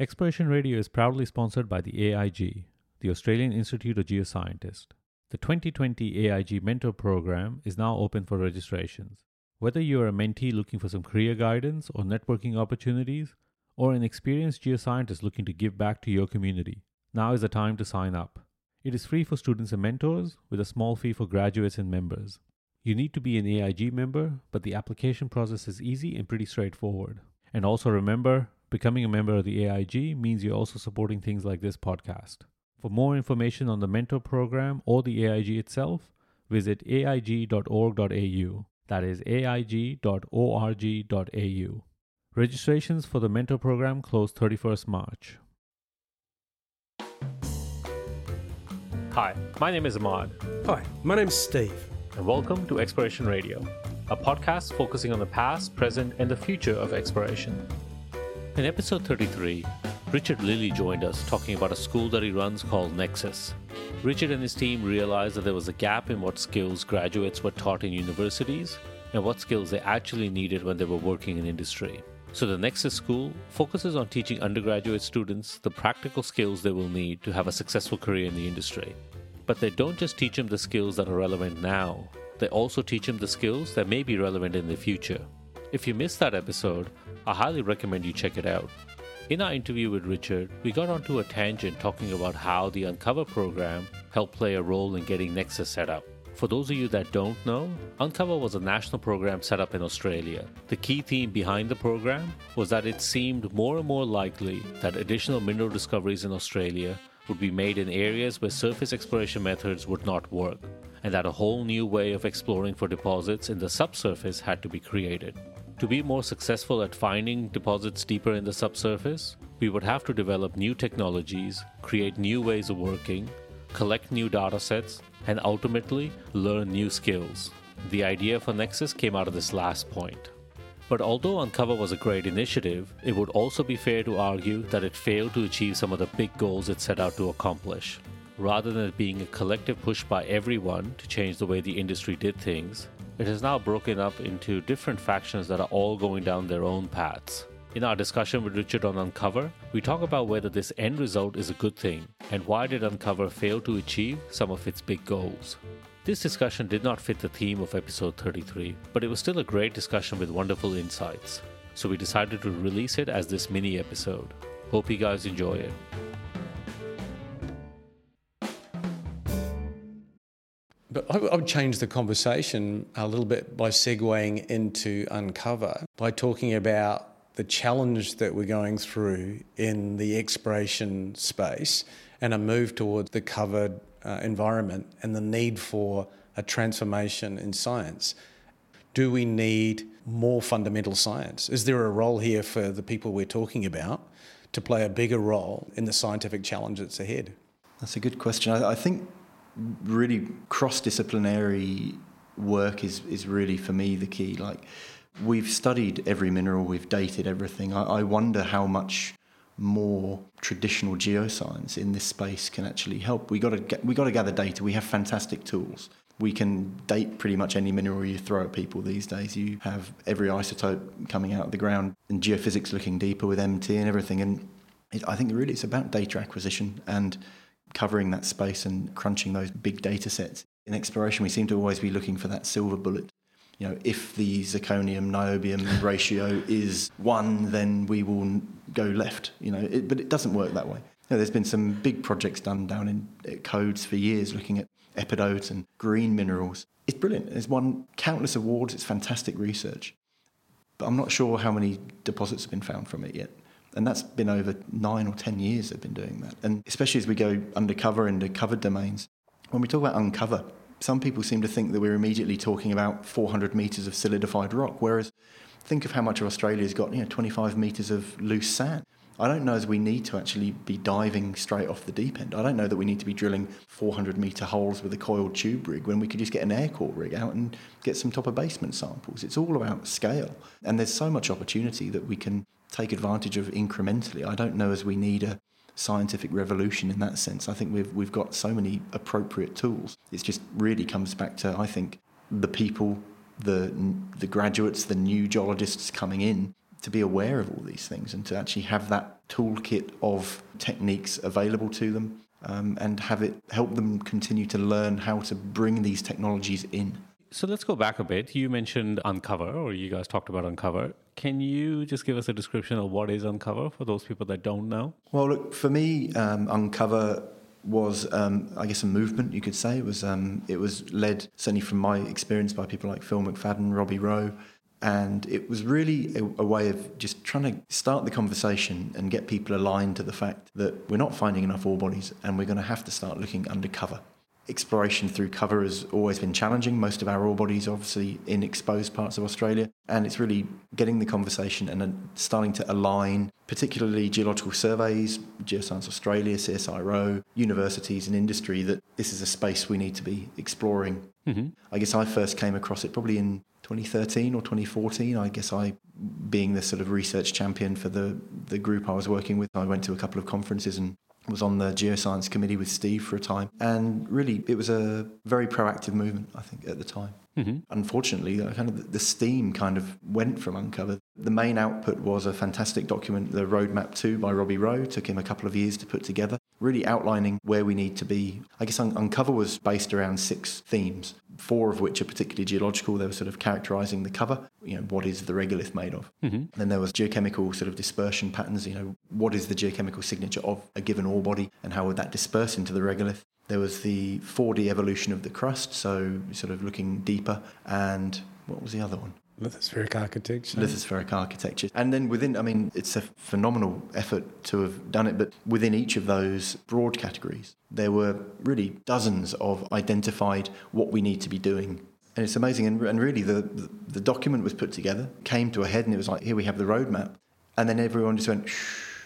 Exploration Radio is proudly sponsored by the AIG, the Australian Institute of Geoscientists. The 2020 AIG Mentor Program is now open for registrations. Whether you are a mentee looking for some career guidance or networking opportunities, or an experienced geoscientist looking to give back to your community, now is the time to sign up. It is free for students and mentors, with a small fee for graduates and members. You need to be an AIG member, but the application process is easy and pretty straightforward. And also remember, becoming a member of the AIG means you're also supporting things like this podcast. For more information on the mentor program or the AIG itself, visit aig.org.au. That is aig.org.au. Registrations for the mentor program close 31st March. Hi, my name is Ahmad. Hi, my name's Steve. And welcome to Exploration Radio, a podcast focusing on the past, present, and the future of exploration. In episode 33, Richard Lilly joined us talking about a school that he runs called Nexus. Richard and his team realized that there was a gap in what skills graduates were taught in universities and what skills they actually needed when they were working in industry. So, the Nexus School focuses on teaching undergraduate students the practical skills they will need to have a successful career in the industry. But they don't just teach them the skills that are relevant now, they also teach them the skills that may be relevant in the future. If you missed that episode, I highly recommend you check it out. In our interview with Richard, we got onto a tangent talking about how the Uncover program helped play a role in getting Nexus set up. For those of you that don't know, Uncover was a national program set up in Australia. The key theme behind the program was that it seemed more and more likely that additional mineral discoveries in Australia would be made in areas where surface exploration methods would not work, and that a whole new way of exploring for deposits in the subsurface had to be created. To be more successful at finding deposits deeper in the subsurface, we would have to develop new technologies, create new ways of working, collect new data sets, and ultimately learn new skills. The idea for Nexus came out of this last point. But although Uncover was a great initiative, it would also be fair to argue that it failed to achieve some of the big goals it set out to accomplish. Rather than it being a collective push by everyone to change the way the industry did things, it has now broken up into different factions that are all going down their own paths. In our discussion with Richard on Uncover, we talk about whether this end result is a good thing and why did Uncover fail to achieve some of its big goals. This discussion did not fit the theme of episode 33, but it was still a great discussion with wonderful insights. So we decided to release it as this mini episode. Hope you guys enjoy it. I would change the conversation a little bit by segueing into Uncover, by talking about the challenge that we're going through in the exploration space and a move towards the covered uh, environment and the need for a transformation in science. Do we need more fundamental science? Is there a role here for the people we're talking about to play a bigger role in the scientific challenge that's ahead? That's a good question. I, I think really cross-disciplinary work is is really for me the key. Like we've studied every mineral, we've dated everything. I, I wonder how much more traditional geoscience in this space can actually help. We got to get, we got to gather data. We have fantastic tools. We can date pretty much any mineral you throw at people these days. You have every isotope coming out of the ground and geophysics looking deeper with MT and everything. And it, I think really it's about data acquisition and covering that space and crunching those big data sets. In exploration, we seem to always be looking for that silver bullet. You know, if the zirconium niobium ratio is one, then we will go left. You know, it, but it doesn't work that way. You know, there's been some big projects done down in CODES for years looking at epidotes and green minerals. It's brilliant. It's won countless awards. It's fantastic research. But I'm not sure how many deposits have been found from it yet. And that's been over nine or 10 years they've been doing that. And especially as we go undercover into covered domains, when we talk about uncover, some people seem to think that we're immediately talking about 400 metres of solidified rock, whereas think of how much of Australia's got, you know, 25 metres of loose sand. I don't know as we need to actually be diving straight off the deep end. I don't know that we need to be drilling 400 metre holes with a coiled tube rig when we could just get an air core rig out and get some top of basement samples. It's all about scale. And there's so much opportunity that we can take advantage of incrementally. I don't know as we need a scientific revolution in that sense. I think we've we've got so many appropriate tools. It just really comes back to I think the people, the the graduates, the new geologists coming in to be aware of all these things and to actually have that toolkit of techniques available to them um, and have it help them continue to learn how to bring these technologies in. So let's go back a bit. You mentioned Uncover, or you guys talked about Uncover. Can you just give us a description of what is Uncover for those people that don't know? Well, look, for me, um, Uncover was, um, I guess, a movement. You could say it was. Um, it was led certainly from my experience by people like Phil McFadden, Robbie Rowe, and it was really a, a, way of just trying to start the conversation and get people aligned to the fact that we're not finding enough ore bodies and we're going to have to start looking undercover. Exploration through cover has always been challenging. Most of our ore bodies, obviously, in exposed parts of Australia. And it's really getting the conversation and starting to align, particularly geological surveys, Geoscience Australia, CSIRO, universities, and industry, that this is a space we need to be exploring. Mm-hmm. I guess I first came across it probably in 2013 or 2014. I guess I, being the sort of research champion for the, the group I was working with, I went to a couple of conferences and was on the geoscience committee with Steve for a time. And really, it was a very proactive movement, I think, at the time. Mm-hmm. Unfortunately, kind of the steam kind of went from Uncover. The main output was a fantastic document, the Roadmap 2 by Robbie Rowe. It took him a couple of years to put together, really outlining where we need to be. I guess Uncover was based around six themes, four of which are particularly geological. They were sort of characterizing the cover, you know, what is the regolith made of? Mm-hmm. Then there was geochemical sort of dispersion patterns, you know, what is the geochemical signature of a given ore body and how would that disperse into the regolith? There was the 4D evolution of the crust, so sort of looking deeper. And what was the other one? Lithospheric architecture. Lithospheric architecture. And then within, I mean, it's a phenomenal effort to have done it, but within each of those broad categories, there were really dozens of identified what we need to be doing. And it's amazing. And, and really, the, the, the document was put together, came to a head, and it was like, here we have the roadmap. And then everyone just went, shh,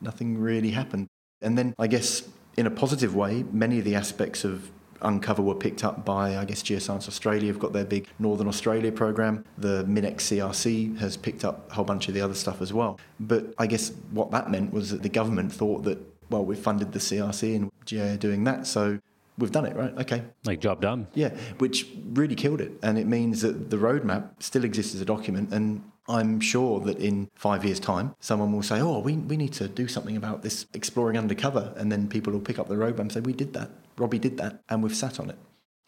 nothing really happened. And then I guess in a positive way, many of the aspects of Uncover were picked up by, I guess, Geoscience Australia have got their big Northern Australia program. The MinEx CRC has picked up a whole bunch of the other stuff as well. But I guess what that meant was that the government thought that, well, we've funded the CRC and GA are doing that, so we've done it, right? Okay. Like job done. Yeah, which really killed it. And it means that the roadmap still exists as a document and I'm sure that in five years' time, someone will say, Oh, we, we need to do something about this exploring undercover. And then people will pick up the roadmap and say, We did that. Robbie did that. And we've sat on it.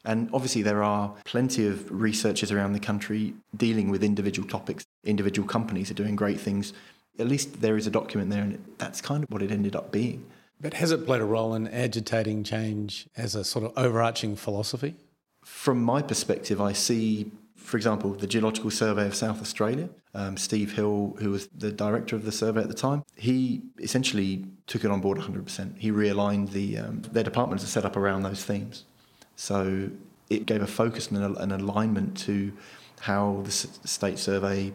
And obviously, there are plenty of researchers around the country dealing with individual topics. Individual companies are doing great things. At least there is a document there, and that's kind of what it ended up being. But has it played a role in agitating change as a sort of overarching philosophy? From my perspective, I see for example, the Geological Survey of South Australia, um, Steve Hill, who was the director of the survey at the time, he essentially took it on board 100%. He realigned the, um, their departments are set up around those themes. So it gave a focus and an alignment to how the state survey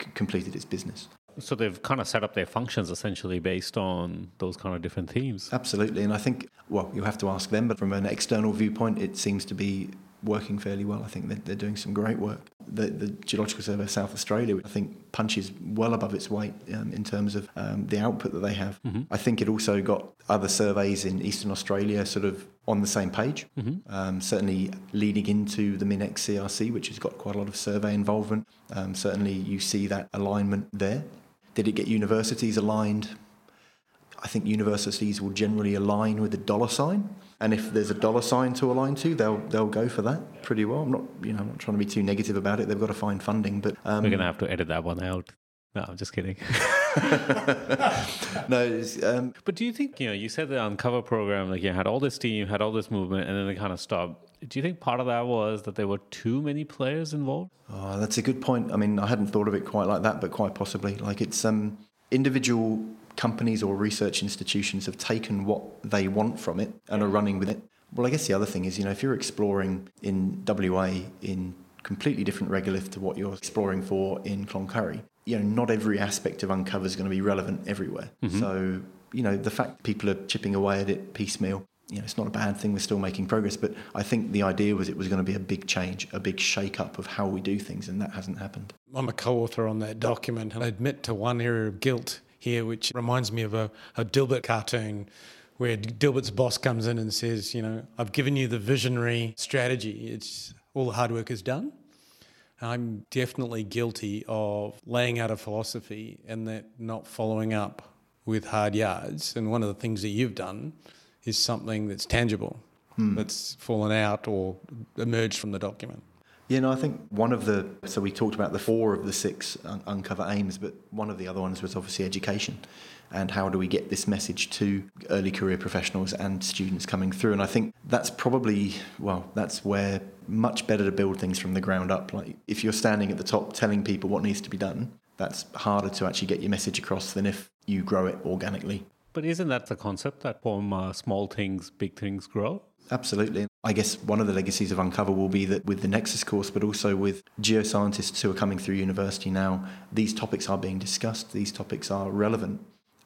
c- completed its business. So they've kind of set up their functions essentially based on those kind of different themes. Absolutely. And I think, well, you'll have to ask them, but from an external viewpoint, it seems to be working fairly well. I think they're, they're doing some great work. The, the, Geological Survey of South Australia, I think, punches well above its weight um, in terms of um, the output that they have. Mm-hmm. I think it also got other surveys in Eastern Australia sort of on the same page. Mm-hmm. Um, certainly leading into the MinEx CRC, which has got quite a lot of survey involvement. Um, certainly you see that alignment there. Did it get universities aligned? I think universities will generally align with the dollar sign. And if there's a dollar sign to align to, they'll they'll go for that pretty well. I'm not you know I'm not trying to be too negative about it. They've got to find funding, but um, we're going to have to edit that one out. No, I'm just kidding. no, um, but do you think you know? You said the Uncover program, like you had all this team, you had all this movement, and then it kind of stopped. Do you think part of that was that there were too many players involved? Oh, that's a good point. I mean, I hadn't thought of it quite like that, but quite possibly. Like it's um, individual companies or research institutions have taken what they want from it and are running with it. Well, I guess the other thing is, you know, if you're exploring in WA in completely different regolith to what you're exploring for in Cloncurry, you know, not every aspect of Uncover is going to be relevant everywhere. Mm-hmm. So, you know, the fact people are chipping away at it piecemeal, you know, it's not a bad thing. We're still making progress, but I think the idea was it was going to be a big change, a big shake-up of how we do things, and that hasn't happened. I'm a co-author on that document, and I admit to one area of guilt here, which reminds me of a, a Dilbert cartoon where Dilbert's boss comes in and says, you know, I've given you the visionary strategy. It's all the hard work is done. I'm definitely guilty of laying out a philosophy and that not following up with hard yards. And one of the things that you've done is something that's tangible, hmm. that's fallen out or emerged from the document. Yeah, no, I think one of the so we talked about the four of the six un- uncover aims, but one of the other ones was obviously education, and how do we get this message to early career professionals and students coming through? And I think that's probably well, that's where much better to build things from the ground up. Like if you're standing at the top telling people what needs to be done, that's harder to actually get your message across than if you grow it organically. But isn't that the concept that from uh, small things, big things grow? Absolutely. I guess one of the legacies of Uncover will be that with the Nexus course, but also with geoscientists who are coming through university now, these topics are being discussed, these topics are relevant.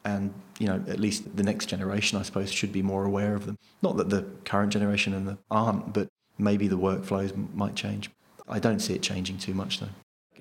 And, you know, at least the next generation, I suppose, should be more aware of them. Not that the current generation and the aren't, but maybe the workflows might change. I don't see it changing too much, though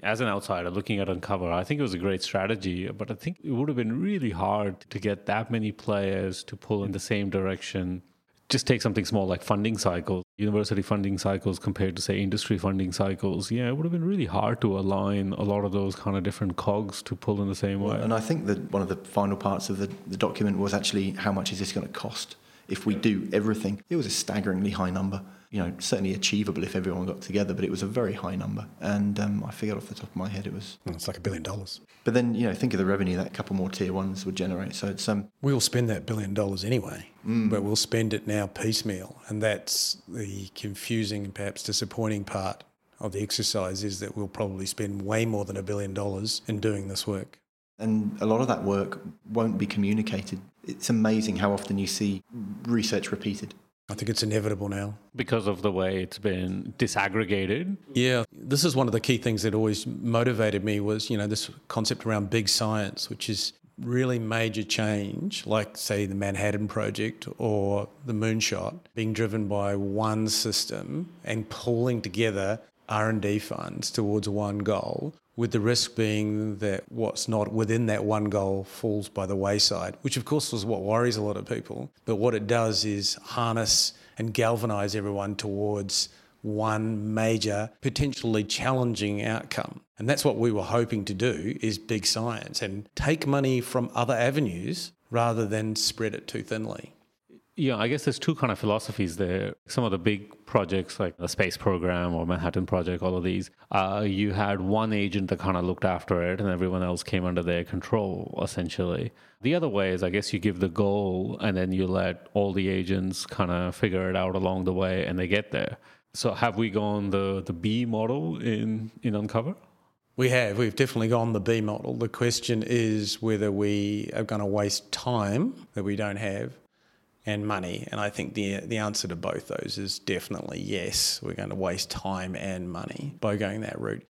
as an outsider looking at Uncover, I think it was a great strategy, but I think it would have been really hard to get that many players to pull in the same direction. Just take something small like funding cycles, university funding cycles compared to, say, industry funding cycles. Yeah, it would have been really hard to align a lot of those kind of different cogs to pull in the same way. And I think that one of the final parts of the, the document was actually how much is this going to cost if we do everything? It was a staggeringly high number you know, certainly achievable if everyone got together, but it was a very high number. And um, I figured off the top of my head it was. Well, it's like a billion dollars. But then, you know, think of the revenue that a couple more tier ones would generate. So it's. Um, we'll spend that billion dollars anyway, mm. but we'll spend it now piecemeal. And that's the confusing and perhaps disappointing part of the exercise is that we'll probably spend way more than a billion dollars in doing this work. And a lot of that work won't be communicated. It's amazing how often you see research repeated. I think it's inevitable now. Because of the way it's been disaggregated? Yeah. This is one of the key things that always motivated me was, you know, this concept around big science, which is really major change, like say the Manhattan Project or the Moonshot, being driven by one system and pulling together R&D funds towards one goal with the risk being that what's not within that one goal falls by the wayside, which of course was what worries a lot of people. But what it does is harness and galvanize everyone towards one major, potentially challenging outcome. And that's what we were hoping to do is big science and take money from other avenues rather than spread it too thinly. Yeah, I guess there's two kind of philosophies there. Some of the big projects like the space program or Manhattan Project, all of these, uh, you had one agent that kind of looked after it and everyone else came under their control, essentially. The other way is, I guess, you give the goal and then you let all the agents kind of figure it out along the way and they get there. So have we gone the, the B model in, in Uncover? We have. We've definitely gone the B model. The question is whether we are going to waste time that we don't have and money. And I think the the answer to both those is definitely yes. We're going to waste time and money by going that route.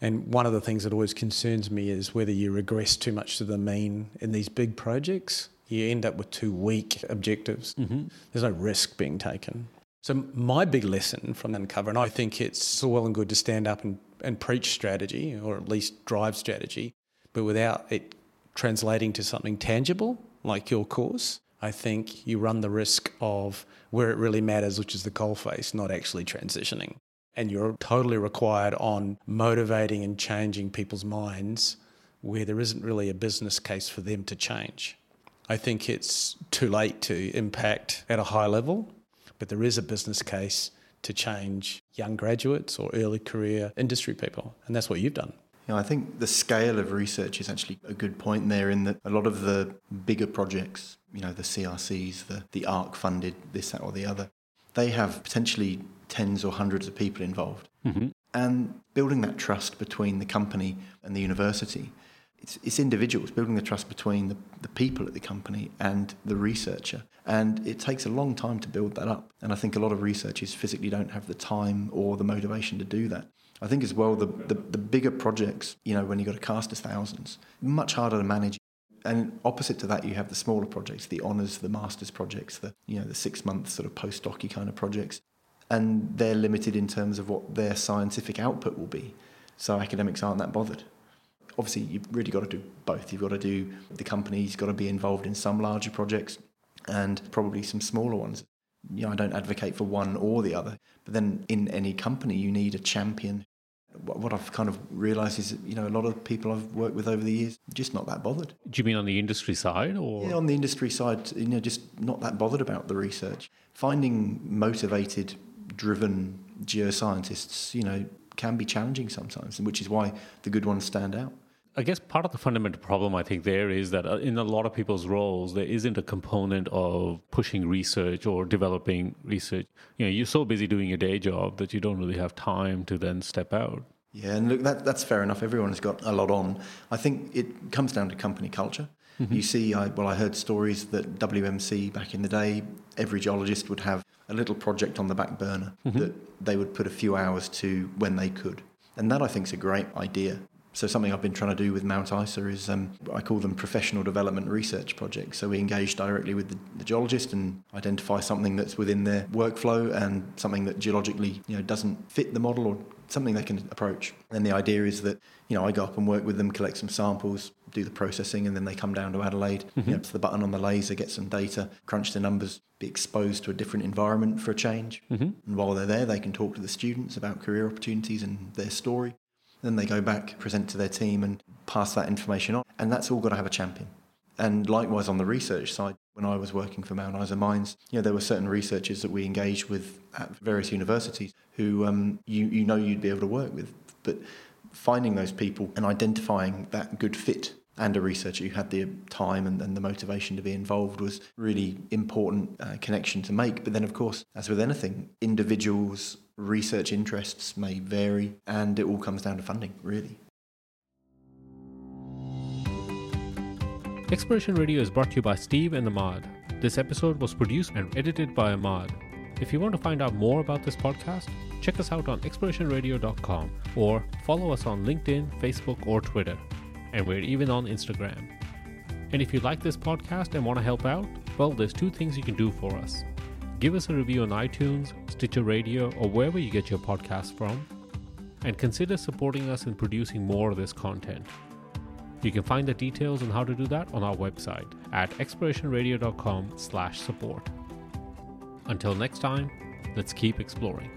And one of the things that always concerns me is whether you regress too much to the mean in these big projects. You end up with too weak objectives. Mm-hmm. There's no risk being taken. So my big lesson from Uncover, and I think it's all well and good to stand up and, and preach strategy, or at least drive strategy, but without it translating to something tangible like your course, I think you run the risk of where it really matters, which is the coalface, not actually transitioning. And you're totally required on motivating and changing people's minds where there isn't really a business case for them to change. I think it's too late to impact at a high level, but there is a business case to change young graduates or early career industry people. And that's what you've done. You know, I think the scale of research is actually a good point there in that a lot of the bigger projects, you know, the CRCs, the, the ARC funded, this, that, or the other, they have potentially tens or hundreds of people involved. Mm-hmm. And building that trust between the company and the university, it's, it's individuals, building the trust between the, the people at the company and the researcher. And it takes a long time to build that up. And I think a lot of researchers physically don't have the time or the motivation to do that. I think as well the, the, the bigger projects, you know, when you've got a cast of thousands, much harder to manage. And opposite to that, you have the smaller projects, the honours, the masters projects, the you know the six month sort of postdocy kind of projects, and they're limited in terms of what their scientific output will be. So academics aren't that bothered. Obviously, you've really got to do both. You've got to do the company's got to be involved in some larger projects, and probably some smaller ones. You know, I don't advocate for one or the other, but then in any company, you need a champion What I've kind of realised is, that, you know, a lot of people I've worked with over the years just not that bothered. Do you mean on the industry side, or yeah, on the industry side, you know, just not that bothered about the research. Finding motivated, driven geoscientists, you know, can be challenging sometimes, which is why the good ones stand out. I guess part of the fundamental problem I think there is that uh, in a lot of people's roles there isn't a component of pushing research or developing research. You know, you're so busy doing your day job that you don't really have time to then step out. Yeah, and look, that, that's fair enough. Everyone's got a lot on. I think it comes down to company culture. Mm-hmm. You see, I, well, I heard stories that WMC back in the day, every geologist would have a little project on the back burner mm-hmm. that they would put a few hours to when they could. And that I think is a great idea. So something I've been trying to do with Mount Isa is um, I call them professional development research projects. So we engage directly with the, the, geologist and identify something that's within their workflow and something that geologically you know doesn't fit the model or something they can approach. And the idea is that you know I go up and work with them, collect some samples, do the processing, and then they come down to Adelaide, mm-hmm. you know, to the button on the laser, get some data, crunch the numbers, be exposed to a different environment for a change. Mm-hmm. And while they're there, they can talk to the students about career opportunities and their story. Then they go back, present to their team, and pass that information on. And that's all got to have a champion. And likewise on the research side, when I was working for Mount Isa Mines, you know, there were certain researchers that we engaged with at various universities who um, you, you know you'd be able to work with. But finding those people and identifying that good fit and a researcher who had the time and, and the motivation to be involved was really important uh, connection to make. But then, of course, as with anything, individuals' research interests may vary, and it all comes down to funding, really. Exploration Radio is brought to you by Steve and Ahmad. This episode was produced and edited by Ahmad. If you want to find out more about this podcast, check us out on explorationradio.com or follow us on LinkedIn, Facebook, or Twitter and we're even on Instagram. And if you like this podcast and want to help out, well, there's two things you can do for us. Give us a review on iTunes, Stitcher Radio, or wherever you get your podcasts from, and consider supporting us in producing more of this content. You can find the details on how to do that on our website at explorationradio.com/support. Until next time, let's keep exploring.